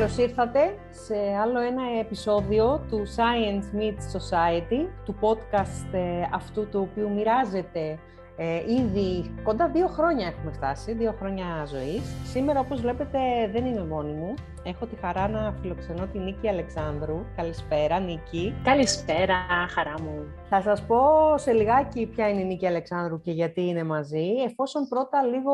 Καλώς ήρθατε σε άλλο ένα επεισόδιο του Science Meets Society, του podcast ε, αυτού του οποίου μοιράζεται ε, ήδη κοντά δύο χρόνια έχουμε φτάσει, δύο χρόνια ζωής. Σήμερα, όπως βλέπετε, δεν είμαι μόνη μου. Έχω τη χαρά να φιλοξενώ τη Νίκη Αλεξάνδρου. Καλησπέρα, Νίκη. Καλησπέρα, χαρά μου. Θα σας πω σε λιγάκι ποια είναι η Νίκη Αλεξάνδρου και γιατί είναι μαζί, εφόσον πρώτα λίγο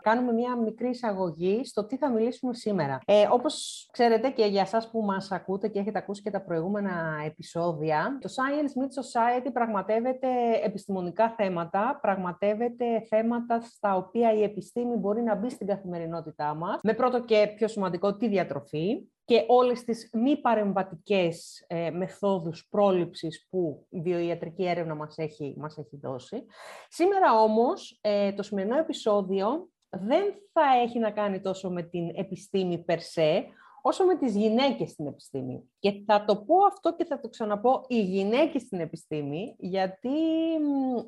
κάνουμε μια μικρή εισαγωγή στο τι θα μιλήσουμε σήμερα. Ε, όπως ξέρετε και για εσάς που μας ακούτε και έχετε ακούσει και τα προηγούμενα επεισόδια, το Science Meet Society πραγματεύεται επιστημονικά θέματα, πραγματεύεται θέματα στα οποία η επιστήμη μπορεί να μπει στην καθημερινότητά μας, με πρώτο και πιο σημαντικό τη διατροφή και όλες τις μη παρεμβατικές ε, μεθόδους πρόληψης που η βιοιατρική έρευνα μας έχει, μας έχει δώσει. Σήμερα όμως, ε, το σημερινό επεισόδιο δεν θα έχει να κάνει τόσο με την επιστήμη περσέ, όσο με τις γυναίκες στην επιστήμη. Και θα το πω αυτό και θα το ξαναπώ, οι γυναίκες στην επιστήμη, γιατί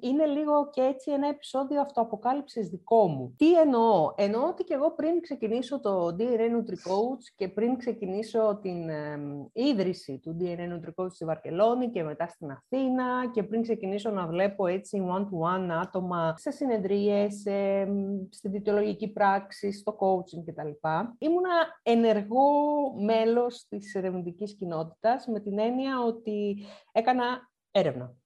είναι λίγο και έτσι ένα επεισόδιο αυτοαποκάλυψης δικό μου. Τι εννοώ; Εννοώ ότι και εγώ πριν ξεκινήσω το DNA NutriCoach και πριν ξεκινήσω την ε, ίδρυση του DNA NutriCoach στη Βαρκελόνη και μετά στην Αθήνα και πριν ξεκινήσω να βλέπω έτσι one-to-one άτομα σε συνεδρίες, ε, στη διαιτολογική πράξη, στο coaching κτλ. Ήμουνα ενεργό μέλος της ερευνητικής κοινότητας με την έννοια ότι έκανα έρευνα.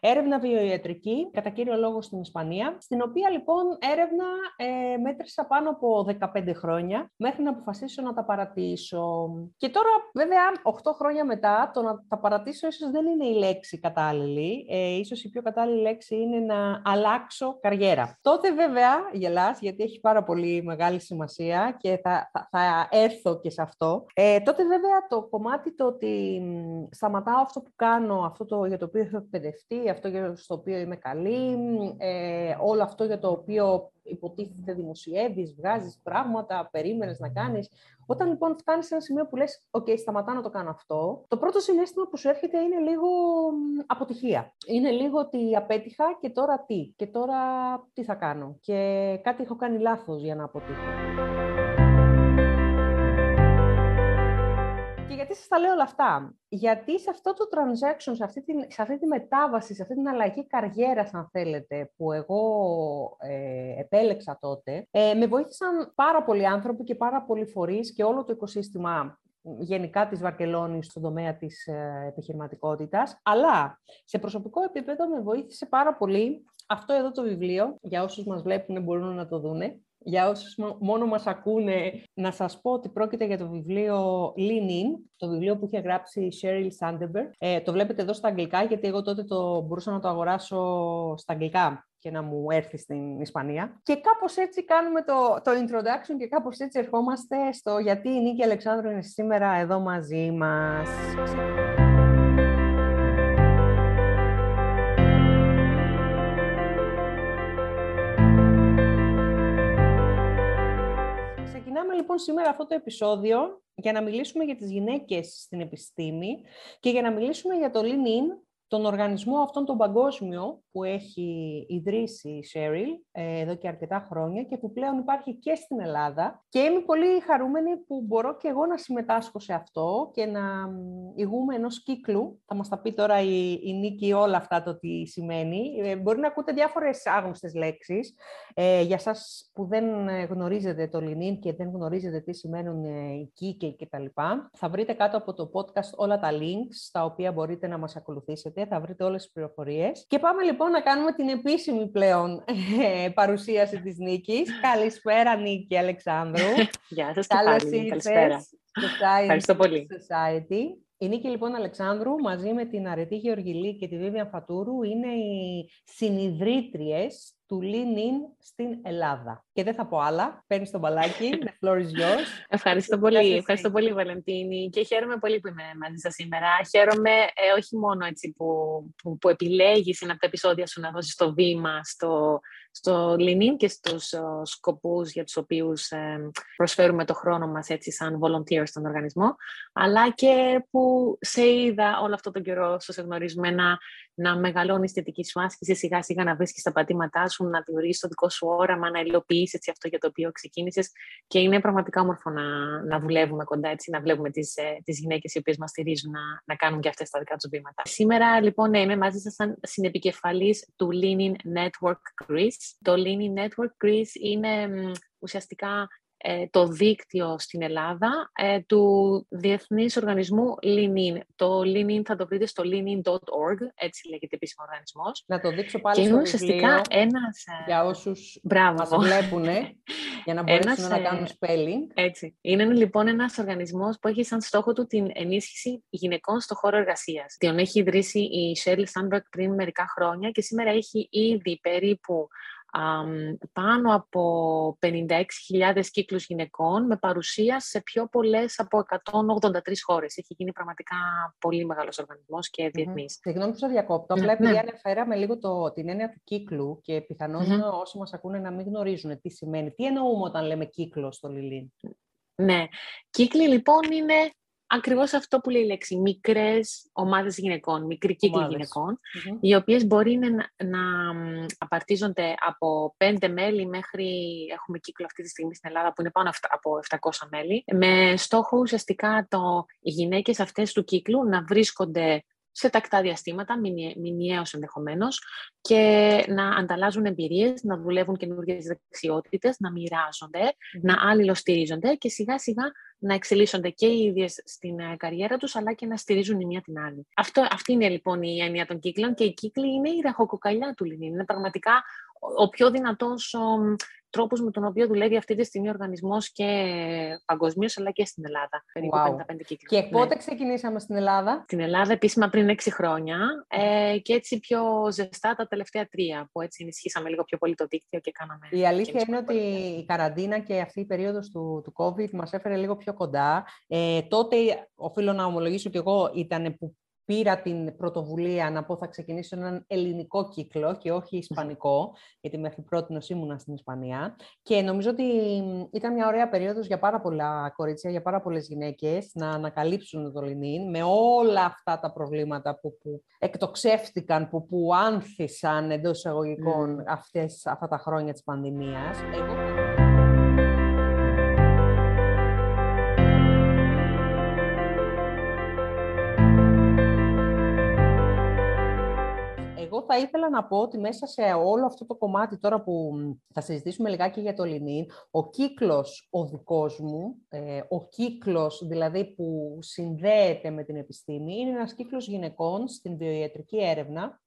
Έρευνα βιοιατρική, κατά κύριο λόγο στην Ισπανία, στην οποία λοιπόν έρευνα ε, μέτρησα πάνω από 15 χρόνια, μέχρι να αποφασίσω να τα παρατήσω. Και τώρα, βέβαια, 8 χρόνια μετά, το να τα παρατήσω ίσως δεν είναι η λέξη κατάλληλη. Ε, ίσως η πιο κατάλληλη λέξη είναι να αλλάξω καριέρα. Τότε βέβαια, γελάς, γιατί έχει πάρα πολύ μεγάλη σημασία και θα, θα, θα έρθω και σε αυτό. Ε, τότε βέβαια το κομμάτι το ότι σταματάω αυτό που κάνω, αυτό το, για το οποίο έχω εκπαιδευτεί, αυτό για στο οποίο είμαι καλή, ε, όλο αυτό για το οποίο υποτίθεται δημοσιεύεις, βγάζεις πράγματα, περίμενες να κάνεις. Όταν λοιπόν φτάνεις σε ένα σημείο που λες «ΟΚ, σταματά να το κάνω αυτό», το πρώτο συνέστημα που σου έρχεται είναι λίγο αποτυχία. Είναι λίγο ότι απέτυχα και τώρα τι, και τώρα τι θα κάνω. Και κάτι έχω κάνει λάθος για να αποτύχω. Σας τα λέω όλα αυτά. Γιατί σε αυτό το transaction, σε αυτή, την, σε αυτή τη μετάβαση, σε αυτή την αλλαγή καριέρας, αν θέλετε, που εγώ ε, επέλεξα τότε, ε, με βοήθησαν πάρα πολλοί άνθρωποι και πάρα πολλοί φορείς και όλο το οικοσύστημα γενικά της Βαρκελόνης στον τομέα της ε, επιχειρηματικότητας, αλλά σε προσωπικό επίπεδο με βοήθησε πάρα πολύ αυτό εδώ το βιβλίο, για όσους μας βλέπουν μπορούν να το δούνε, για όσους μόνο μας ακούνε, να σας πω ότι πρόκειται για το βιβλίο Lean In, το βιβλίο που είχε γράψει η Sheryl Sandberg. Ε, το βλέπετε εδώ στα αγγλικά, γιατί εγώ τότε το μπορούσα να το αγοράσω στα αγγλικά και να μου έρθει στην Ισπανία. Και κάπως έτσι κάνουμε το, το introduction και κάπως έτσι ερχόμαστε στο γιατί η Νίκη Αλεξάνδρου είναι σήμερα εδώ μαζί μας. Λοιπόν σήμερα αυτό το επεισόδιο για να μιλήσουμε για τις γυναίκες στην επιστήμη και για να μιλήσουμε για το Lean In, τον οργανισμό αυτόν τον παγκόσμιο που έχει ιδρύσει η Sheryl ε, εδώ και αρκετά χρόνια και που πλέον υπάρχει και στην Ελλάδα και είμαι πολύ χαρούμενη που μπορώ και εγώ να συμμετάσχω σε αυτό και να ηγούμε ενός κύκλου. Θα μας τα πει τώρα η, η Νίκη όλα αυτά το τι σημαίνει. Ε, μπορεί να ακούτε διάφορες άγνωστες λέξεις. Ε, για σας που δεν γνωρίζετε το LinkedIn και δεν γνωρίζετε τι σημαίνουν οι κύκλοι κτλ. Θα βρείτε κάτω από το podcast όλα τα links στα οποία μπορείτε να μας ακολουθήσετε θα βρείτε όλες τις πληροφορίες. Και πάμε λοιπόν να κάνουμε την επίσημη πλέον ε, παρουσίαση της Νίκης. Καλησπέρα Νίκη Αλεξάνδρου. Γεια σας Καλώς Καλησπέρα. Ευχαριστώ πολύ. Society. Η Νίκη λοιπόν Αλεξάνδρου μαζί με την Αρετή Γεωργιλή και τη Βίβια Φατούρου είναι οι συνειδρήτριες του Lean In στην Ελλάδα. Και δεν θα πω άλλα. Παίρνεις το μπαλάκι. The floor is yours. Ευχαριστώ πολύ. Ευχαριστώ πολύ, Βαλεντίνη. Και χαίρομαι πολύ που είμαι μαζί σας σήμερα. Χαίρομαι ε, όχι μόνο έτσι που, που, που επιλέγεις ένα από τα επεισόδια σου να δώσεις το βήμα στο, στο Lean και στους ε, σκοπούς για τους οποίους ε, προσφέρουμε το χρόνο μας έτσι σαν volunteer στον οργανισμό, αλλά και που σε είδα όλο αυτό τον καιρό, στο σε γνωρίζουμε, να, να μεγαλώνεις τη δική σου άσκηση, σιγά σιγά να βρίσκεις τα πατήματά σου, να διορίσει το δικό σου όραμα, να υλοποιήσεις αυτό για το οποίο ξεκίνησες. Και είναι πραγματικά όμορφο να, να δουλεύουμε κοντά, έτσι, να βλέπουμε τις τις γυναίκες οι οποίες μας στηρίζουν να, να κάνουν και αυτές τα δικά τους βήματα. Σήμερα, λοιπόν, ναι, είμαι μαζί σας σαν συνεπικεφαλής του Leaning Network Greece. Το Leaning Network Greece είναι ουσιαστικά ε, το δίκτυο στην Ελλάδα ε, του Διεθνής Οργανισμού Leanin. Το Leanin θα το βρείτε στο leanin.org, έτσι λέγεται επίσημο οργανισμός. Να το δείξω πάλι και στο ουσιαστικά ένας... Ε, για όσους Μπράβο. μας βλέπουν, για να μπορέσουν ένας, να κάνουν spelling. Έτσι. Είναι λοιπόν ένας οργανισμός που έχει σαν στόχο του την ενίσχυση γυναικών στο χώρο εργασίας. Τον έχει ιδρύσει η Shirley Sandberg πριν μερικά χρόνια και σήμερα έχει ήδη περίπου πάνω από 56.000 κύκλους γυναικών με παρουσία σε πιο πολλές από 183 χώρες. Έχει γίνει πραγματικά πολύ μεγάλος οργανισμός και διεθνής. Mm-hmm. Συγγνώμη που σας διακόπτω, ναι, απλά επειδή ναι. αναφέραμε λίγο το, την έννοια του κύκλου και πιθανόν mm-hmm. όσοι μας ακούνε να μην γνωρίζουν τι σημαίνει. Τι εννοούμε όταν λέμε κύκλο στο Λιλίν; Ναι, κύκλοι λοιπόν είναι Ακριβώς αυτό που λέει η λέξη, μικρές ομάδες γυναικών, μικρή κύκλοι οι οποίες μπορεί να, να απαρτίζονται από πέντε μέλη μέχρι, έχουμε κύκλο αυτή τη στιγμή στην Ελλάδα που είναι πάνω από 700 μέλη, με στόχο ουσιαστικά το, οι γυναίκες αυτές του κύκλου να βρίσκονται σε τακτά διαστήματα, μηνιαίως ενδεχομένως, και να ανταλλάζουν εμπειρίες, να δουλεύουν καινούργιες δεξιότητες, να μοιράζονται, να αλληλοστηρίζονται και σιγά σιγά να εξελίσσονται και οι ίδιες στην ε, καριέρα τους, αλλά και να στηρίζουν η μία την άλλη. Αυτό, αυτή είναι λοιπόν η έννοια των κύκλων και οι κύκλοι είναι η ραχοκοκαλιά του Λινίν. Είναι πραγματικά ο πιο δυνατός τρόπος με τον οποίο δουλεύει αυτή τη στιγμή ο οργανισμός και παγκοσμίως αλλά και στην Ελλάδα. Περίπου wow. 55 κύκλους. Και ναι. πότε ξεκινήσαμε στην Ελλάδα; Στην Ελλάδα επίσημα πριν 6 χρόνια ε, και έτσι πιο ζεστά τα τελευταία τρία που έτσι ενισχύσαμε λίγο πιο πολύ το δίκτυο και κάναμε... Η αλήθεια είναι ότι η καραντίνα και αυτή η περίοδος του, του COVID μας έφερε λίγο πιο κοντά. Ε, τότε οφείλω να ομολογήσω ότι εγώ ήταν που πήρα την πρωτοβουλία να πω θα ξεκινήσω έναν ελληνικό κύκλο και όχι ισπανικό, γιατί μέχρι πρώτη ήμουνα στην Ισπανία. Και νομίζω ότι ήταν μια ωραία περίοδος για πάρα πολλά κορίτσια, για πάρα πολλές γυναίκες να ανακαλύψουν το Λινίν με όλα αυτά τα προβλήματα που, που εκτοξεύτηκαν, που, που άνθησαν εντός εισαγωγικών mm. αυτές, αυτά τα χρόνια της πανδημίας. Εγώ... θα ήθελα να πω ότι μέσα σε όλο αυτό το κομμάτι τώρα που θα συζητήσουμε λιγάκι για το Λινίν, ο κύκλος ο δικός μου, ε, ο κύκλος δηλαδή που συνδέεται με την επιστήμη, είναι ένας κύκλος γυναικών στην βιοιατρική έρευνα,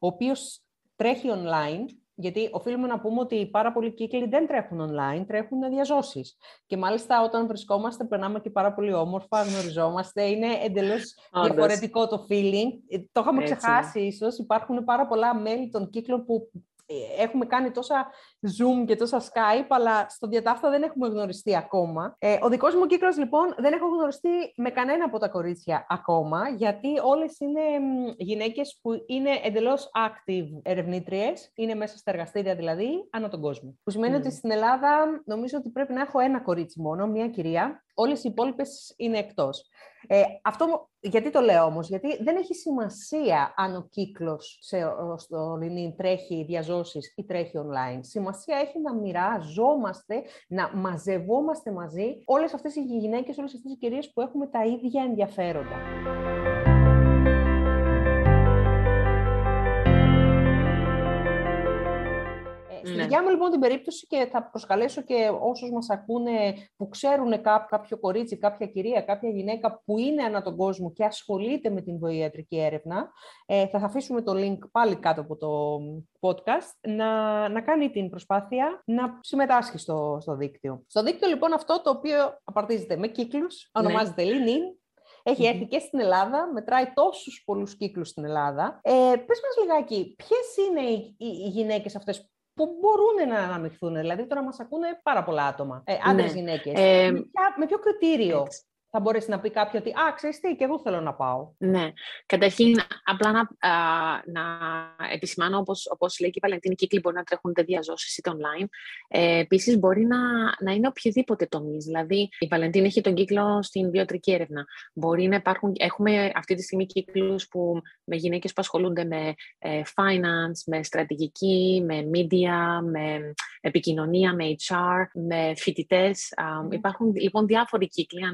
ο οποίος τρέχει online γιατί οφείλουμε να πούμε ότι πάρα πολλοί κύκλοι δεν τρέχουν online, τρέχουν διαζώσεις. Και μάλιστα όταν βρισκόμαστε, περνάμε και πάρα πολύ όμορφα, γνωριζόμαστε. Είναι εντελώς διαφορετικό το feeling. Ε, το είχαμε ξεχάσει ίσως. Υπάρχουν πάρα πολλά μέλη των κύκλων που ε, έχουμε κάνει τόσα Zoom και τόσα Skype, αλλά στο διατάφτα δεν έχουμε γνωριστεί ακόμα. Ε, ο δικός μου κύκλος, λοιπόν, δεν έχω γνωριστεί με κανένα από τα κορίτσια ακόμα, γιατί όλες είναι γυναίκες που είναι εντελώς active ερευνήτριες, είναι μέσα στα εργαστήρια δηλαδή, ανά τον κόσμο. Που σημαίνει ότι στην Ελλάδα νομίζω ότι πρέπει να έχω ένα κορίτσι μόνο, μία κυρία, όλες οι υπόλοιπες είναι εκτός. Ε, αυτό γιατί το λέω όμως, γιατί δεν έχει σημασία αν ο κύκλος σε, στο LinkedIn τρέχει διαζώσεις ή τρέχει online. Σημασία έχει να μοιραζόμαστε, να μαζευόμαστε μαζί όλες αυτές οι γυναίκες, όλες αυτές οι κυρίες που έχουμε τα ίδια ενδιαφέροντα. Στη ναι. δικιά μου λοιπόν την περίπτωση και θα προσκαλέσω και όσους μας ακούνε που ξέρουν κάποιο κορίτσι, κάποια κυρία, κάποια γυναίκα που είναι ανά τον κόσμο και ασχολείται με την βοηιατρική έρευνα, ε, θα αφήσουμε το link πάλι κάτω από το podcast, να, να κάνει την προσπάθεια να συμμετάσχει στο, στο δίκτυο. Στο δίκτυο λοιπόν αυτό το οποίο απαρτίζεται με κύκλους, ναι. ονομάζεται ναι. Έχει έρθει και στην Ελλάδα, μετράει τόσους πολλούς κύκλους στην Ελλάδα. Ε, πες μας λιγάκι, ποιες είναι οι, οι, οι γυναίκες αυτές που μπορούν να αναμειχθούν. Δηλαδή, τώρα μας ακούνε πάρα πολλά άτομα. Ε, Άντρες, ναι. γυναίκες. Ε, με, ποιο κριτήριο; Θα μπορέσει να πει κάποιο ότι «Α, ξέρεις τι, και εγώ θέλω να πάω». Ναι. Καταρχήν, απλά να, να επισημάνω, όπως, όπως λέει και η Βαλεντίνη, κύκλοι μπορεί να τρέχουν είτε διαζώσεις είτε online. Ε, Επίσης, μπορεί να, να είναι οποιοδήποτε τομείς. Δηλαδή, η Βαλεντίνη έχει τον κύκλο στην βιοτρική έρευνα. Μπορεί να υπάρχουν, έχουμε αυτή τη στιγμή κύκλους που, με γυναίκες που ασχολούνται με ε, finance, με στρατηγική, με media, με επικοινωνία, με HR, με φοιτητές. Mm. Υπάρχουν λοιπόν διάφοροι κύκλοι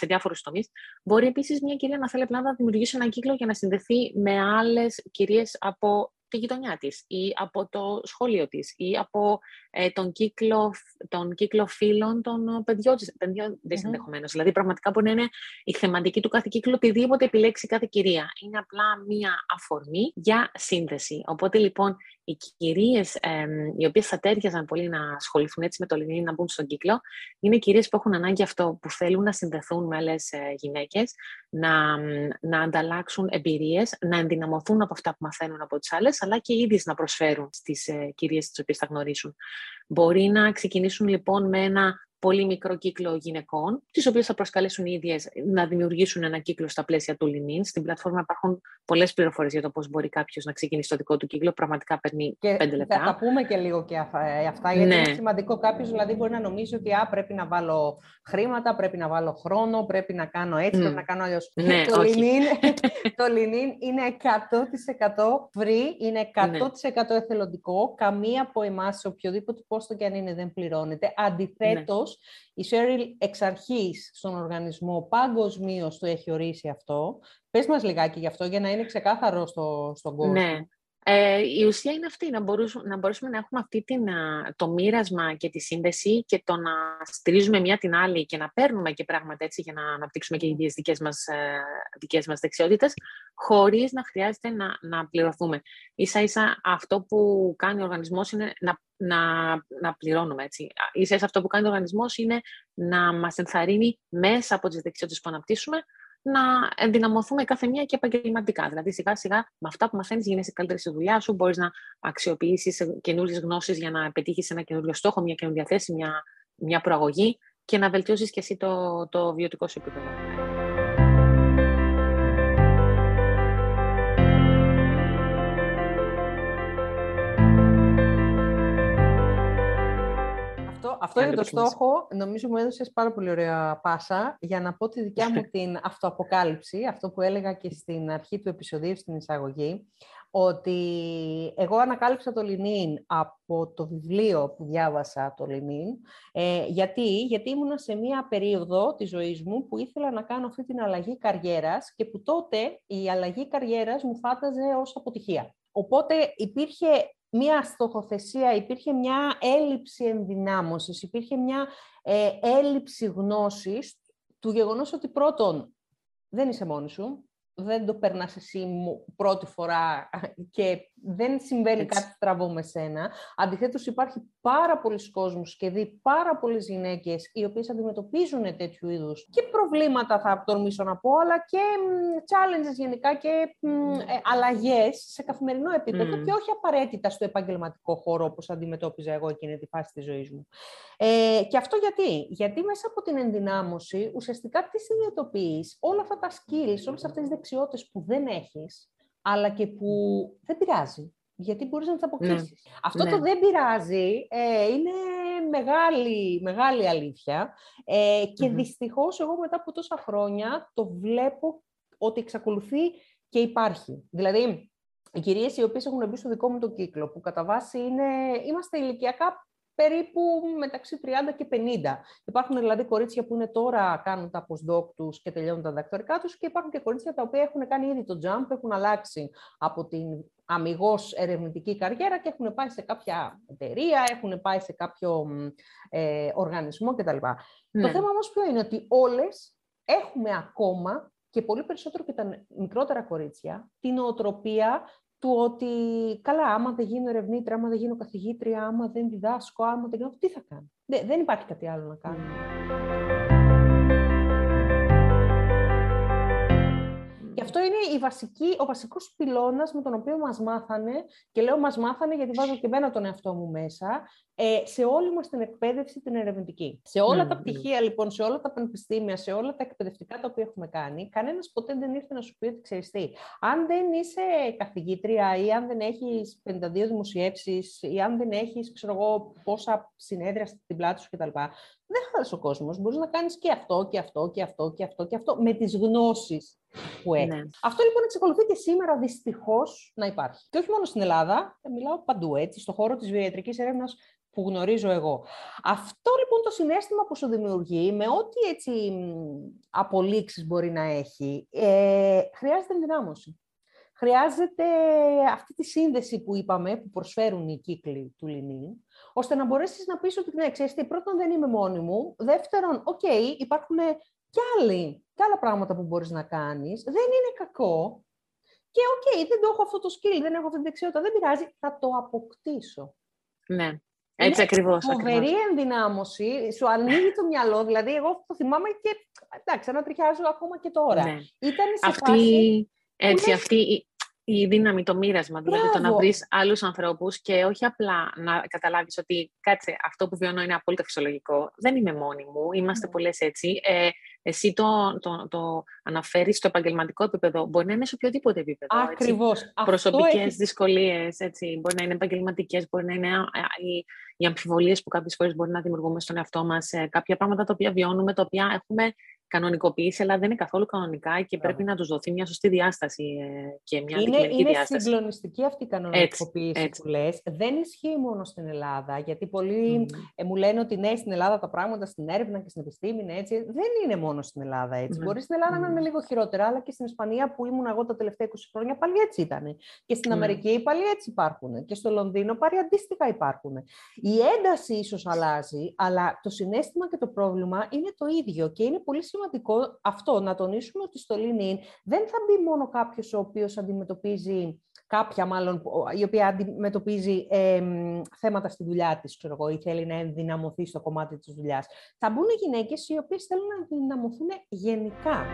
σε διάφορους τομείς. Μπορεί επίσης μια κυρία να θέλει απλά να δημιουργήσει ένα κύκλο για να συνδεθεί με άλλες κυρίες από τη γειτονιά της ή από το σχολείο της ή από ε, τον, κύκλο, τον κύκλο φίλων των παιδιών, παιδιών mm-hmm. ενδεχομένως. Δηλαδή, πραγματικά μπορεί να είναι η θεματική του κάθε κύκλου, οτιδήποτε επιλέξει κάθε κυρία. Είναι απλά μία αφορμή για σύνδεση. Οπότε, λοιπόν, οι κυρίες ε, οι οποίες θα τέριαζαν πολύ να ασχοληθούν έτσι με το Λινίνι, να μπουν στον κύκλο, είναι κυρίες που έχουν ανάγκη αυτό, που θέλουν να συνδεθούν με άλλες γυναίκες, να, να ανταλλάξουν εμπειρίες, να ενδυναμωθούν από αυτά που μαθαίνουν από τις άλλες, αλλά και οι να προσφέρουν στις ε, κυρίες τις οποίες θα γνωρίσουν. Μπορεί να ξεκινήσουν λοιπόν με ένα πολύ μικρό κύκλο γυναικών, τις οποίες θα προσκαλέσουν οι ίδιες να δημιουργήσουν ένα κύκλο στα πλαίσια του LinkedIn. Στην πλατφόρμα υπάρχουν πολλές πληροφορίες για το πώς μπορεί κάποιος να ξεκινήσει το δικό του κύκλο. Πραγματικά παίρνει και πέντε λεπτά. Θα τα πούμε και λίγο και ε, αυτά, γιατί ναι. είναι σημαντικό. Κάποιος δηλαδή μπορεί να νομίζει ότι α, πρέπει να βάλω χρήματα, πρέπει να βάλω χρόνο, πρέπει να κάνω έτσι, mm. πρέπει να κάνω αλλιώς. Ναι, το, LinkedIn, το LinkedIn είναι 100% free, είναι 100% ναι. εθελοντικό. Καμία από εμάς σε οποιοδήποτε πόστο και αν είναι δεν πληρώνεται. Αντιθέτως, η Σέριλ εξ αρχής στον οργανισμό παγκοσμίως το έχει ορίσει αυτό. Πες μας λιγάκι γι' αυτό για να είναι ξεκάθαρο στο, στον κόσμο. Ναι. Ε, η ουσία είναι αυτή, να μπορούσουμε, να μπορέσουμε να έχουμε αυτή την, το μοίρασμα και τη σύνδεση και το να στηρίζουμε μία την άλλη και να παίρνουμε και πράγματα έτσι για να αναπτύξουμε και οι ίδιες δικές μας, ε, δικές μας δεξιότητες, χωρίς να χρειάζεται να, να πληρωθούμε. Ίσα ίσα αυτό που κάνει ο οργανισμός είναι να, να, να πληρώνουμε. Έτσι. Ίσα ίσα αυτό που κάνει ο οργανισμός είναι να μας ενθαρρύνει μέσα από τις δεξιότητες που αναπτύσσουμε να ενδυναμωθούμε κάθε μία και επαγγελματικά. Δηλαδή, σιγά σιγά με αυτά που μαθαίνεις, γίνεσαι καλύτερη στη δουλειά σου, μπορείς να αξιοποιήσεις καινούριες γνώσεις για να πετύχεις ένα καινούριο στόχο, μια καινούργια θέση, μια, μια προαγωγή και να βελτιώσεις και εσύ το, το βιωτικό σου επίπεδο. Αυτό είναι το στόχο. Νομίζω μου έδωσες πάρα πολύ ωραία πάσα για να πω τη δικιά μου την αυτοαποκάλυψη, αυτό που έλεγα και στην αρχή του επεισοδίου στην εισαγωγή, ότι εγώ ανακάλυψα το Λινίν από το βιβλίο που διάβασα το Λινίν. Ε, γιατί; γιατί ήμουνα σε μία περίοδο της ζωής μου που ήθελα να κάνω αυτή την αλλαγή καριέρας και που τότε η αλλαγή καριέρας μου φάταζε ως αποτυχία. Οπότε υπήρχε μία στοχοθεσία, υπήρχε μια έλλειψη ενδυνάμωσης, υπήρχε μια ε, έλλειψη γνώσης του γεγονός ότι πρώτον δεν είσαι μόνη σου, δεν το περνάς εσύ πρώτη φορά και δεν συμβαίνει Έτσι. κάτι στραβό με σένα. Αντιθέτως υπάρχει πάρα πολλοί κόσμος και δει πάρα πολλές γυναίκες οι οποίες αντιμετωπίζουν τέτοιου είδους και προβλήματα θα τολμήσω να πω, αλλά και challenges γενικά και ε, αλλαγές σε καθημερινό επίπεδο και όχι απαραίτητα στο επαγγελματικό χώρο όπως αντιμετώπιζα εγώ εκείνη τη φάση της ζωής μου. Ε, και αυτό γιατί; Γιατί μέσα από την ενδυνάμωση ουσιαστικά τι συνειδητοποιείς; Όλα αυτά τα skills, όλες αυτές τις δεξιότητες που δεν έχεις, αλλά και που δεν πειράζει, γιατί μπορείς να τις ναι. αποκτήσεις. Αυτό το ναι. δεν πειράζει ε, είναι μεγάλη, μεγάλη αλήθεια ε, και mm δυστυχώς εγώ μετά από τόσα χρόνια το βλέπω ότι εξακολουθεί και υπάρχει. Δηλαδή, οι κυρίες οι οποίες έχουν μπει στο δικό μου το κύκλο, που κατά βάση είναι, είμαστε ηλικιακά περίπου μεταξύ 30 και 50. Υπάρχουν δηλαδή κορίτσια που είναι τώρα, κάνουν τα postdoc τους και τελειώνουν τα διδακτορικά τους και υπάρχουν και κορίτσια τα οποία έχουν κάνει ήδη το jump, έχουν αλλάξει από την αμυγός ερευνητική καριέρα και έχουν πάει σε κάποια εταιρεία, έχουν πάει σε κάποιο ε, οργανισμό κτλ. Ναι. Το θέμα όμως ποιο είναι ότι όλες έχουμε ακόμα και πολύ περισσότερο και τα μικρότερα κορίτσια, την οτροπία του ότι καλά, άμα δεν γίνω ερευνήτρια, άμα δεν γίνω καθηγήτρια, άμα δεν διδάσκω, άμα δεν κάνω, τι θα κάνω; Δεν, υπάρχει κάτι άλλο να κάνω. Και αυτό είναι η βασική, ο βασικός πυλώνας με τον οποίο μας μάθανε, και λέω μας μάθανε γιατί βάζω και εμένα τον εαυτό μου μέσα, ε, σε όλη μας την εκπαίδευση την ερευνητική. Σε όλα τα πτυχία, λοιπόν, σε όλα τα πανεπιστήμια, σε όλα τα εκπαιδευτικά τα οποία έχουμε κάνει, κανένας ποτέ δεν ήρθε να σου πει ότι ξέρεις τι. Αν δεν είσαι καθηγήτρια ή αν δεν έχεις 52 δημοσιεύσεις ή αν δεν έχεις, ξέρω εγώ, πόσα συνέδρια στην πλάτη σου κτλ. Δεν χάλασε ο κόσμος. Μπορείς να κάνεις και αυτό και αυτό και αυτό και αυτό και αυτό με τις γνώσεις που έχεις. Ναι. Αυτό λοιπόν εξακολουθεί και σήμερα δυστυχώς να υπάρχει. Και όχι μόνο στην Ελλάδα, ε, μιλάω παντού έτσι, στον χώρο της βιοιατρικής έρευνας που γνωρίζω εγώ. Αυτό λοιπόν το συναίσθημα που σου δημιουργεί, με ό,τι έτσι απολήξεις μπορεί να έχει, ε, χρειάζεται ενδυνάμωση. Χρειάζεται αυτή τη σύνδεση που είπαμε, που προσφέρουν οι κύκλοι του Lean In, ώστε να μπορέσεις να πεις ότι ναι, ξέρεις τι, πρώτον δεν είμαι μόνη μου, δεύτερον, OK, okay, υπάρχουν και, άλλοι, και άλλα πράγματα που μπορείς να κάνεις, δεν είναι κακό και OK, okay, δεν το έχω αυτό το skill, δεν έχω αυτή την δεξιότητα, δεν πειράζει, θα το αποκτήσω. Ναι. Έτσι ακριβώς. Φοβερή ενδυνάμωση, σου ανοίγει το μυαλό. Δηλαδή, εγώ το θυμάμαι και εντάξει, ανατριχιάζω ακόμα και τώρα. Ναι. Ήταν σε αυτή, φάση έτσι, αυτή η δύναμη, το μοίρασμα, δηλαδή το να βρεις άλλους ανθρώπους και όχι απλά να καταλάβεις ότι κάτσε, αυτό που βιώνω είναι απόλυτα φυσιολογικό. Δεν είμαι μόνη μου, είμαστε ναι. πολλές έτσι. Ε, εσύ το, το, το αναφέρεις στο επαγγελματικό επίπεδο. Μπορεί να είναι σε οποιοδήποτε επίπεδο. Ακριβώς. Προσωπικές έχει... δυσκολίες. Μπορεί να είναι επαγγελματικές, μπορεί να είναι οι, οι αμφιβολίες που κάποιες φορές μπορεί να δημιουργούμε στον εαυτό μας. Ε, κάποια πράγματα τα οποία βιώνουμε, τα οποία έχουμε κανονικοποίηση, αλλά δεν είναι καθόλου κανονικά και πρέπει να τους δοθεί μια σωστή διάσταση ε, και μια είναι, είναι διάσταση. Είναι συγκλονιστική αυτή η κανονικοποίηση έτσι, που λες. Δεν ισχύει μόνο στην Ελλάδα, γιατί πολλοί ε, μου λένε ότι ναι, στην Ελλάδα τα πράγματα στην έρευνα και στην επιστήμη είναι έτσι. Δεν είναι μόνο στην Ελλάδα έτσι. Mm. Μπορεί στην Ελλάδα mm. να είναι λίγο χειρότερα, αλλά και στην Ισπανία που ήμουν εγώ τα τελευταία 20 χρόνια πάλι έτσι ήταν. Και στην Αμερική πάλι έτσι υπάρχουν. Και στο Λονδίνο πάλι αντίστοιχα υπάρχουν. Η ένταση ίσως αλλάζει, αλλά το συνέστημα και το πρόβλημα είναι το ίδιο και είναι πολύ σημαντικό σημαντικό αυτό, να τονίσουμε ότι στο LinkedIn δεν θα μπει μόνο κάποιος ο οποίος αντιμετωπίζει κάποια μάλλον, η οποία αντιμετωπίζει ε, θέματα στη δουλειά της, ξέρω εγώ, ή θέλει να ενδυναμωθεί στο κομμάτι της δουλειάς. Θα μπουν γυναίκες οι οποίες θέλουν να ενδυναμωθούν γενικά.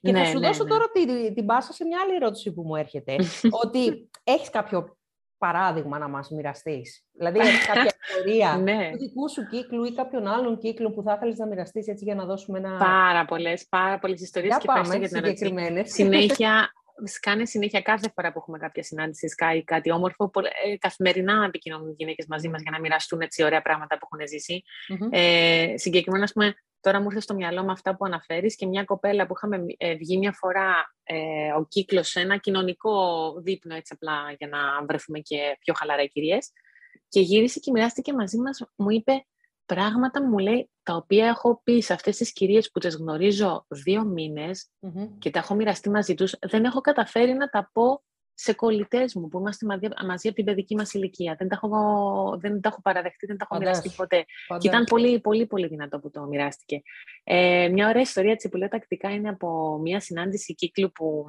Και ναι, θα σου ναι, δώσω ναι. τώρα την, την πάσα σε μια άλλη ερώτηση που μου έρχεται. ότι έχεις κάποιο παράδειγμα να μας μοιραστείς; Δηλαδή, έχεις κάποια ιστορία ναι. του δικού σου κύκλου ή κάποιον άλλον κύκλο που θα ήθελε να μοιραστείς έτσι για να δώσουμε ένα... Πάρα πολλές, πάρα πολλές ιστορίες και πάμε, για την ερώτηση. Συνέχεια, σκάνε συνέχεια κάθε φορά που έχουμε κάποια συνάντηση Sky κάτι όμορφο. Ε, καθημερινά επικοινωνούν οι γυναίκες μαζί μας για να μοιραστούν έτσι ωραία πράγματα που έχουν ζήσει. Mm-hmm. Ε, συγκεκριμένα, ας πούμε, Τώρα μου ήρθε στο μυαλό με αυτά που αναφέρεις και μια κοπέλα που είχαμε ε, βγει μια φορά ε, ο κύκλος σε ένα κοινωνικό δείπνο έτσι απλά για να βρεθούμε και πιο χαλαρά οι κυρίες και γύρισε και μοιράστηκε μαζί μας, μου είπε πράγματα μου λέει τα οποία έχω πει σε αυτές τις κυρίες που τις γνωρίζω δύο και τα έχω μοιραστεί μαζί τους, δεν έχω καταφέρει να τα πω σε κολλητές μου που είμαστε μαζί από την παιδική μας ηλικία. Δεν τα έχω, δεν τα έχω παραδεχτεί, δεν τα έχω μοιραστεί ποτέ. Και ήταν πολύ, πολύ, πολύ δυνατό που το μοιράστηκε. Ε, μια ωραία ιστορία έτσι, που λέω τακτικά είναι από μια συνάντηση κύκλου που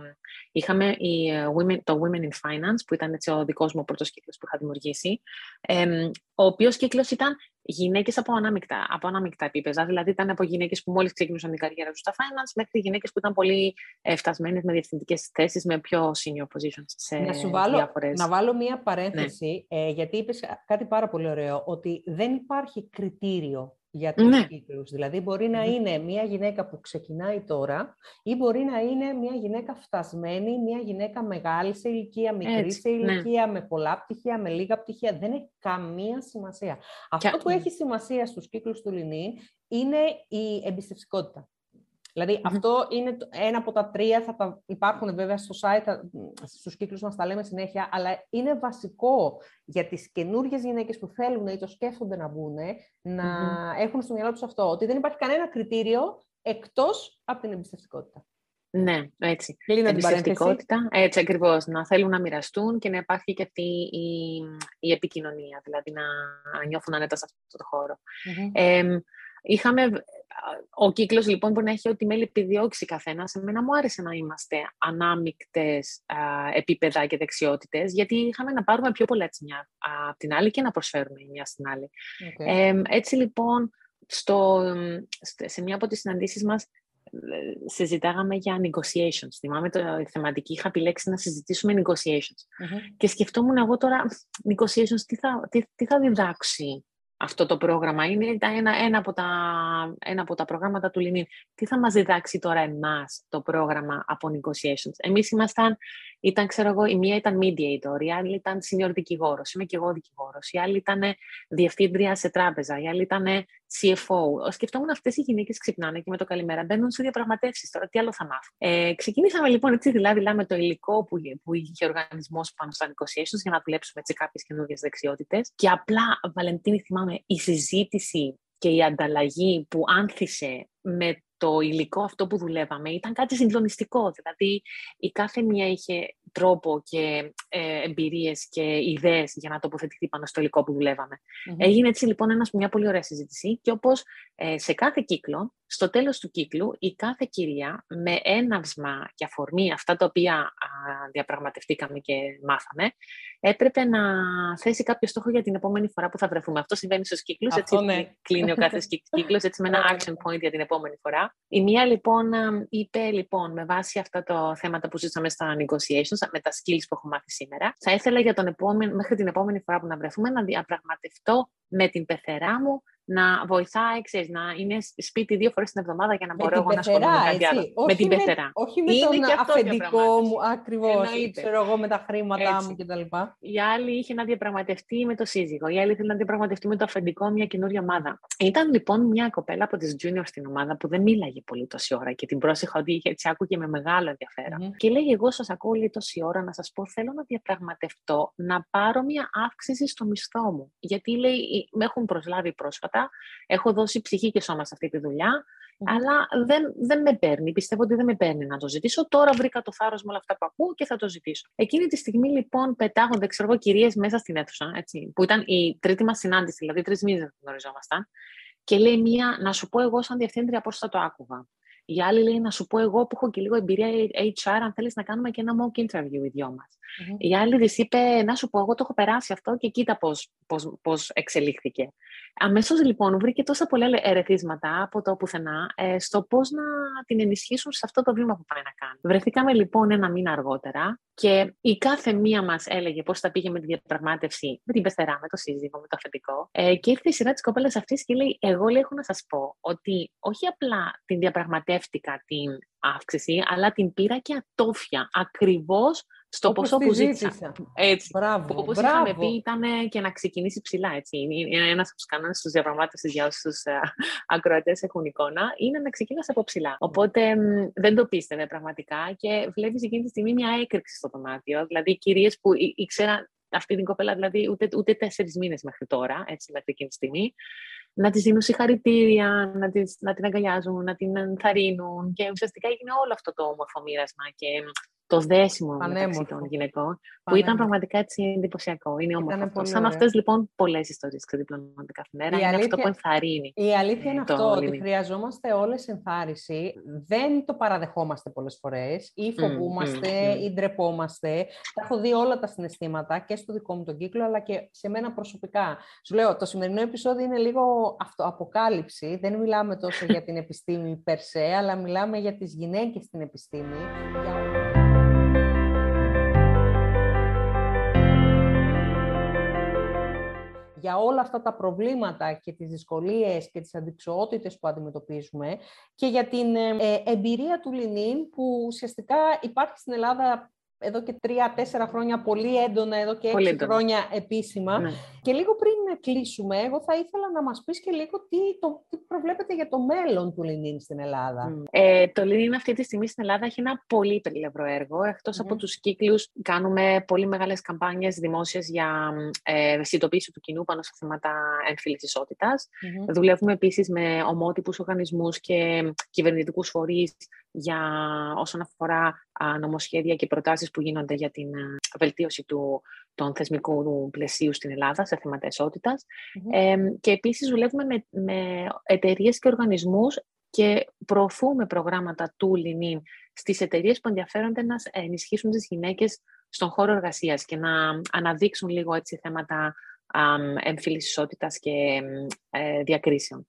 είχαμε η, ε, women, το Women in Finance, που ήταν έτσι, ο δικός μου πρώτος κύκλος που είχα δημιουργήσει. Ε, ο οποίος κύκλος ήταν γυναίκες από ανάμεικτα, από ανάμεικτα επίπεδα. Δηλαδή, ήταν από γυναίκες που μόλις ξεκίνησαν την καριέρα τους στα finance, μέχρι γυναίκες που ήταν πολύ ε, φτασμένες με διευθυντικές θέσεις, με πιο senior positions σε να σου βάλω, διάφορες... Να βάλω μία παρένθεση, ναι. ε, γιατί είπες κάτι πάρα πολύ ωραίο, ότι δεν υπάρχει κριτήριο για τους ναι. κύκλους. Δηλαδή μπορεί να είναι μια γυναίκα που ξεκινάει τώρα ή μπορεί να είναι μια γυναίκα φτασμένη, μια γυναίκα μεγάλη σε ηλικία, μικρή σε ναι. ηλικία, με πολλά πτυχία, με λίγα πτυχία. Δεν έχει καμία σημασία. Αυτό που έχει σημασία στους κύκλους του Λινίν είναι η εμπιστευτικότητα. Δηλαδή, αυτό είναι ένα από τα τρία, θα τα υπάρχουν βέβαια στο site, στους κύκλους μας τα λέμε συνέχεια, αλλά είναι βασικό για τις καινούργιες γυναίκες που θέλουν ή το σκέφτονται να μπουν, να έχουν στο μυαλό τους αυτό, ότι δεν υπάρχει κανένα κριτήριο εκτός από την εμπιστευτικότητα. Ναι, έτσι. Εμπιστευτικότητα, έτσι ακριβώς. Να θέλουν να μοιραστούν και να υπάρχει και αυτή η, η επικοινωνία, δηλαδή να νιώθουν ανέτα σε αυτό το χώρο. είχαμε ο κύκλος λοιπόν μπορεί να έχει ό,τι μέλη επιδιώξει καθένας. Σε μένα μου άρεσε να είμαστε ανάμεικτες επίπεδα και δεξιότητες, γιατί είχαμε να πάρουμε πιο πολλά έτσι μια από την άλλη και να προσφέρουμε μια στην άλλη. Ε, έτσι λοιπόν, στο, σε μια από τις συναντήσεις μας συζητάγαμε για negotiations. Θυμάμαι το η θεματική, είχα επιλέξει να συζητήσουμε negotiations. Και σκεφτόμουν εγώ τώρα, negotiations, τι θα, τι, τι θα διδάξει αυτό το πρόγραμμα. Είναι ένα, ένα, από τα, ένα από τα προγράμματα του Λινίν. Τι θα μας διδάξει τώρα εμάς το πρόγραμμα από negotiations; Εμείς ήμασταν, ήταν, ξέρω εγώ, η μία ήταν mediator, η άλλη ήταν senior δικηγόρος. Είμαι και εγώ δικηγόρος. Η άλλη ήταν διευθύντρια σε τράπεζα. Η άλλη ήταν CFO. Σκεφτόμουν αυτές οι γυναίκες ξυπνάνε και με το καλημέρα μπαίνουν σε διαπραγματεύσεις. Τώρα τι άλλο θα μάθω. Ε, ξεκινήσαμε λοιπόν έτσι δηλαδή με το υλικό που, που είχε ο οργανισμός πάνω στα negotiations για να δουλέψουμε έτσι κάποιες καινούργιες δεξιότητες. Και απλά, Βαλεντίνη, θυμάμαι, η συζήτηση και η ανταλλαγή που άνθησε με το υλικό αυτό που δουλεύαμε ήταν κάτι συγκλονιστικό. Δηλαδή, η κάθε μία είχε τρόπο και ε, εμπειρίες και ιδέες για να τοποθετηθεί πάνω στο υλικό που δουλευαμε Έγινε έτσι λοιπόν ένας, μια πολύ ωραία συζήτηση και όπως ε, σε κάθε κύκλο, στο τέλος του κύκλου, η κάθε κυρία με έναυσμα και αφορμή αυτά τα οποία α, διαπραγματευτήκαμε και μάθαμε, έπρεπε να θέσει κάποιο στόχο για την επόμενη φορά που θα βρεθούμε. Αυτό συμβαίνει στους κύκλους, έτσι ναι. κλείνει ο κάθε κύκλος, έτσι με ένα action point για την επόμενη φορά. Η μία λοιπόν είπε, λοιπόν, με βάση αυτά τα θέματα που ζήσαμε στα negotiations, με τα skills που έχω μάθει σήμερα, θα ήθελα για τον επόμενο, μέχρι την επόμενη φορά που να βρεθούμε να διαπραγματευτώ με την πεθερά μου να βοηθάει, ξέρεις, να είναι σπίτι δύο φορές την εβδομάδα για να μπορώ εγώ να ασχολούμαι με κάτι άλλο. με την πεθερά. Όχι με είναι τον αφεντικό μου, ακριβώς, ξέρω εγώ, με τα χρήματά Έτσι. μου κτλ. Η άλλη είχε να διαπραγματευτεί με το σύζυγο, η άλλη ήθελε να διαπραγματευτεί με το αφεντικό μια καινούργια ομάδα. Ήταν λοιπόν μια κοπέλα από τις junior στην ομάδα που δεν μίλαγε πολύ τόση ώρα και την πρόσεχα ότι έτσι άκουγε με μεγάλο ενδιαφέρον. Mm-hmm. Και λέει εγώ σας ακούω λίγο τόση ώρα να σας πω θέλω να διαπραγματευτώ, να πάρω μια αύξηση στο μισθό μου. Γιατί λέει με έχουν προσλάβει πρόσφατα Έχω δώσει ψυχή και σώμα σε αυτή τη δουλειά, αλλά δεν, δεν με παίρνει. Πιστεύω ότι δεν με παίρνει να το ζητήσω. Τώρα βρήκα το θάρρος με όλα αυτά που ακούω και θα το ζητήσω. Εκείνη τη στιγμή, λοιπόν, πετάγονται, ξέρω εγώ, κυρίες μέσα στην αίθουσα, έτσι, που ήταν η τρίτη μας συνάντηση, δηλαδή τρεις μήνες γνωριζόμασταν. Και λέει μία, να σου πω εγώ, σαν διευθύντρια, πώς θα το άκουγα. Η άλλη λέει να σου πω εγώ που έχω και λίγο εμπειρία HR, αν θέλεις να κάνουμε και ένα mock interview οι δυο μας. Mm-hmm. Η άλλη της είπε να σου πω εγώ το έχω περάσει αυτό και κοίτα πώς πώς, πώς εξελίχθηκε. Αμέσως λοιπόν βρήκε τόσα πολλά ερεθίσματα από το πουθενά ε, στο πώς να την ενισχύσουν σε αυτό το βήμα που πάει να κάνει. Βρεθήκαμε λοιπόν ένα μήνα αργότερα και η κάθε μία μας έλεγε πώς θα πήγε με τη διαπραγμάτευση με την πεστερά, με το σύζυγο, με το αφεντικό. Ε, και ήρθε η σειρά της κοπέλας αυτής και λέει: Εγώ λέει, έχω να σας πω ότι όχι απλά την διαπραγματεύτηκα την αύξηση, αλλά την πήρα και ατόφια. Ακριβώς στο ποσό που ζήτησα. Έτσι. Μπράβο, που, όπως είχαμε πει ήταν και να ξεκινήσει ψηλά. Έτσι. Είναι ένας από τους κανόνες της διαπραγμάτευση για όσου ε, ακροατές έχουν εικόνα, είναι να ξεκινάς από ψηλά. Οπότε δεν το πίστευε πραγματικά και βλέπεις εκείνη τη στιγμή μια έκρηξη στο δωμάτιο. Δηλαδή, κυρίες που ήξερα αυτή την κοπέλα, δηλαδή ούτε, ούτε τέσσερις μήνες μέχρι τώρα, έτσι, μέχρι εκείνη τη στιγμή, να της δίνουν συγχαρητήρια, να, τις, να την αγκαλιάζουν, να την ενθαρρύνουν. Και ουσιαστικά έγινε όλο αυτό το όμορφο μοίρασμα και το δέσιμο μεταξύ των γυναικών, που ήταν πραγματικά έτσι εντυπωσιακό. Είναι όμορφο. Σαν αυτές λοιπόν πολλές ιστορίες ξεδιπλώνονται κάθε μέρα. είναι αυτό που ενθαρρύνει. Η αλήθεια είναι αυτό, ότι χρειαζόμαστε όλες ενθάρρυνση. Δεν το παραδεχόμαστε πολλές φορές, ή φοβούμαστε, ή ντρεπόμαστε. Τα έχω δει όλα τα συναισθήματα και στο δικό μου τον κύκλο, αλλά και σε μένα προσωπικά. Σου λέω, το σημερινό επεισόδιο είναι λίγο αυτοαποκάλυψη. Δεν μιλάμε τόσο για την επιστήμη περσέ, αλλά μιλάμε για τις γυναίκες στην επιστήμη. Για όλα αυτά τα προβλήματα και τις δυσκολίες και τις αντιξοότητες που αντιμετωπίζουμε και για την ε, ε, εμπειρία του Λινίν που ουσιαστικά υπάρχει στην Ελλάδα εδώ και τρία-τέσσερα χρόνια πολύ έντονα, εδώ και έξι χρόνια επίσημα. Ναι. Και λίγο πριν κλείσουμε, εγώ θα ήθελα να μας πεις και λίγο τι, το, τι προβλέπετε για το μέλλον του Λινίν στην Ελλάδα. Ε, το Λινίν αυτή τη στιγμή στην Ελλάδα έχει ένα πολύ περιλευρό έργο. Εκτός από τους κύκλους, κάνουμε πολύ μεγάλες καμπάνιες δημόσιες για ε, ευαισθητοποίηση του κοινού πάνω σε θέματα έμφυλης ισότητας. Δουλεύουμε επίσης με ομότυπους οργανισμούς και κυβερνητικούς φορείς για όσον αφορά νομοσχέδια και προτάσεις που γίνονται για την βελτίωση του, των θεσμικού πλαισίου στην Ελλάδα σε θέματα Ε, και επίσης δουλεύουμε με, με εταιρείες και οργανισμούς και προωθούμε προγράμματα του Λινίν στις εταιρείες που ενδιαφέρονται να ενισχύσουν τις γυναίκες στον χώρο εργασίας και να αναδείξουν λίγο έτσι θέματα έμφυλης ισότητας και ε, διακρίσεων.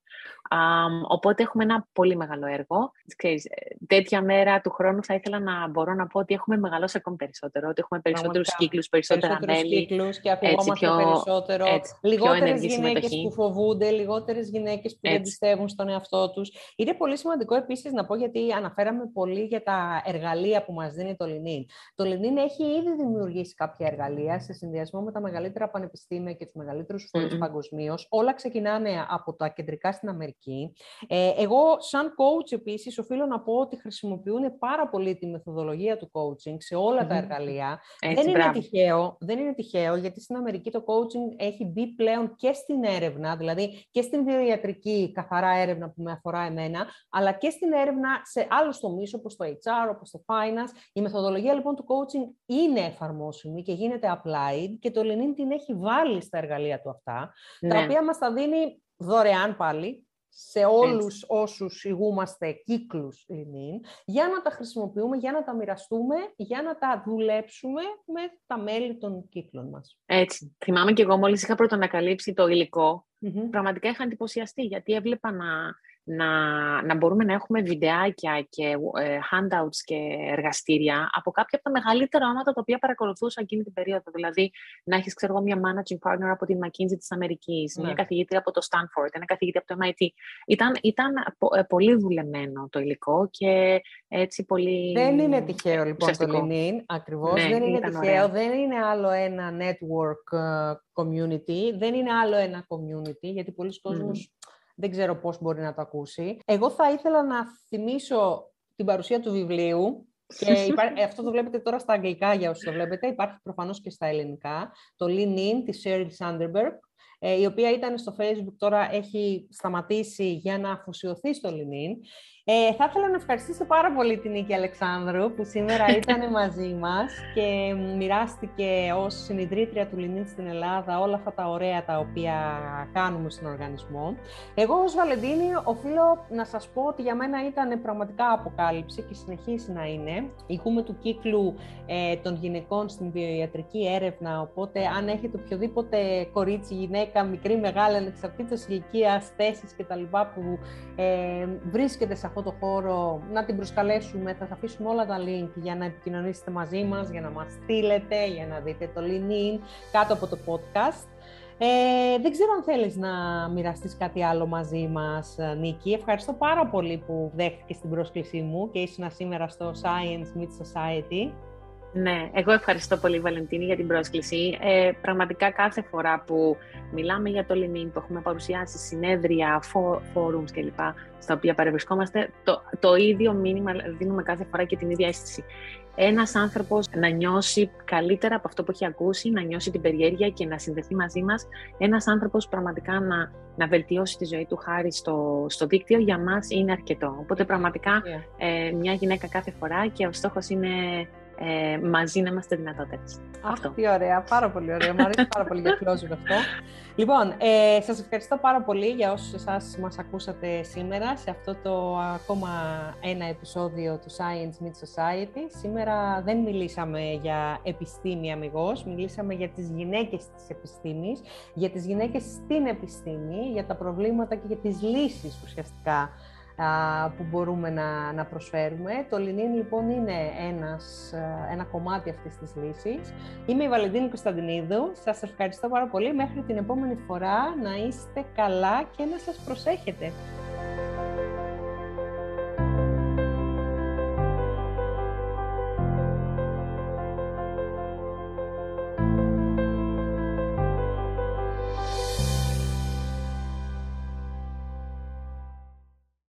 Οπότε έχουμε ένα πολύ μεγάλο έργο. Ξέρεις, ε, τέτοια μέρα του χρόνου θα ήθελα να μπορώ να πω ότι έχουμε μεγαλώσει ακόμη περισσότερο, ότι έχουμε περισσότερους κύκλους, περισσότερα μέλη. Κύκλους και ακουγόμαστε πιο, περισσότερο. Λιγότερες γυναίκες που φοβούνται, λιγότερες γυναίκες που έτσι. δεν πιστεύουν στον εαυτό τους. Είναι πολύ σημαντικό επίσης να πω, γιατί αναφέραμε πολύ για τα εργαλεία που μας δίνει το Λινίν. Το Λινίν έχει ήδη δημιουργήσει κάποια εργαλεία σε συνδυασμό με τα μεγαλύτερα πανεπιστήμια και τους μεγαλύτερους φορείς mm-hmm. παγκοσμίως. Όλα ξεκινάνε από τα κεντρικά στην Αμερική. Ε, εγώ, σαν coach, επίσης, οφείλω να πω ότι χρησιμοποιούν πάρα πολύ τη μεθοδολογία του coaching σε όλα τα εργαλεία. δεν, είναι τυχαίο, δεν είναι τυχαίο, γιατί στην Αμερική το coaching έχει μπει πλέον και στην έρευνα, δηλαδή και στην βιοιατρική καθαρά έρευνα που με αφορά εμένα, αλλά και στην έρευνα σε άλλους τομείς όπως το HR, όπως το finance. Η μεθοδολογία λοιπόν του coaching είναι εφαρμόσιμη και γίνεται applied και το Lenin την έχει βάλει στα εργαλεία του αυτά, τα ναι. οποία μας τα δίνει δωρεάν πάλι, σε όλους Έτσι. όσους ηγούμαστε κύκλους Lenin, για να τα χρησιμοποιούμε, για να τα μοιραστούμε, για να τα δουλέψουμε με τα μέλη των κύκλων μας. Έτσι. Θυμάμαι και εγώ μόλις είχα πρωτοανακαλύψει το υλικό, πραγματικά είχα εντυπωσιαστεί, γιατί έβλεπα να να, να μπορούμε να έχουμε βιντεάκια και ε, handouts και εργαστήρια από κάποια από τα μεγαλύτερα όματα τα οποία παρακολουθούσα εκείνη την περίοδο. Δηλαδή, να έχεις, ξέρω εγώ, μια managing partner από την McKinsey της Αμερικής, μια ναι. καθηγήτρια από το Stanford, ένα καθηγητή από το MIT. Ήταν, ήταν ε, πολύ δουλεμένο το υλικό και έτσι πολύ. Δεν είναι τυχαίο λοιπόν το LinkedIn, ακριβώς. Ναι, δεν είναι τυχαίο. Δεν είναι άλλο ένα network ε, community, δεν είναι άλλο ένα community, γιατί πολλοί κόσμοι δεν ξέρω πώς μπορεί να το ακούσει. Εγώ θα ήθελα να θυμίσω την παρουσία του βιβλίου και ε, αυτό το βλέπετε τώρα στα αγγλικά για όσοι το βλέπετε. Υπάρχει προφανώς και στα ελληνικά. Το Lean In της Sheryl Sandberg, ε, η οποία ήταν στο Facebook, τώρα έχει σταματήσει για να αφοσιωθεί στο Lean In. Ε, θα ήθελα να ευχαριστήσω πάρα πολύ την Νίκη Αλεξάνδρου που σήμερα ήταν μαζί μας και μοιράστηκε ως συνειδρήτρια του Λινίν στην Ελλάδα όλα αυτά τα ωραία τα οποία κάνουμε στον οργανισμό. Εγώ ως Βαλεντίνη οφείλω να σας πω ότι για μένα ήταν πραγματικά αποκάλυψη και συνεχίζει να είναι. Ηγούμε του κύκλου ε, των γυναικών στην βιοιατρική έρευνα, οπότε αν έχετε οποιοδήποτε κορίτσι, γυναίκα, μικρή, μεγάλη, ανεξαρτήτως ηλικίας, θέσεις κτλ. που ε, βρίσκεται σε αυτό το χώρο, να την προσκαλέσουμε. Θα σας αφήσουμε όλα τα link για να επικοινωνήσετε μαζί μας, για να μας στείλετε, για να δείτε το link κάτω από το podcast. Ε, δεν ξέρω αν θέλεις να μοιραστείς κάτι άλλο μαζί μας, Νίκη. Ευχαριστώ πάρα πολύ που δέχτηκες την πρόσκλησή μου και ήσουν σήμερα στο Science Meet Society. Ναι, εγώ ευχαριστώ πολύ Βαλεντίνη για την πρόσκληση. Ε, πραγματικά κάθε φορά που μιλάμε για το LinkedIn, που έχουμε παρουσιάσει συνέδρια, forums κλπ, στα οποία παρευρισκόμαστε, το, το ίδιο μήνυμα δίνουμε κάθε φορά και την ίδια αίσθηση. Ένας άνθρωπος να νιώσει καλύτερα από αυτό που έχει ακούσει, να νιώσει την περιέργεια και να συνδεθεί μαζί μας. Ένας άνθρωπος πραγματικά να, να βελτιώσει τη ζωή του χάρη στο, στο δίκτυο, για μας είναι αρκετό. Οπότε πραγματικά ε, μια γυναίκα κάθε φορά και ο στόχος είναι ε, μαζί να είμαστε δυνατότερε. Αυτό. Τι ωραία, πάρα πολύ ωραία. Μου αρέσει πάρα πολύ για closure αυτό. Λοιπόν, ε, σας ευχαριστώ πάρα πολύ για όσους εσάς μας ακούσατε σήμερα σε αυτό το ακόμα ένα επεισόδιο του Science Meet Society. Σήμερα δεν μιλήσαμε για επιστήμη αμυγός, μιλήσαμε για τις γυναίκες της επιστήμης, για τις γυναίκες στην επιστήμη, για τα προβλήματα και για τις λύσεις ουσιαστικά που μπορούμε να, να προσφέρουμε. Το Λινίν λοιπόν είναι ένας, ένα κομμάτι αυτής της λύσης. Είμαι η Βαλεντίνη Κωνσταντινίδου. Σας ευχαριστώ πάρα πολύ. Μέχρι την επόμενη φορά να είστε καλά και να σας προσέχετε.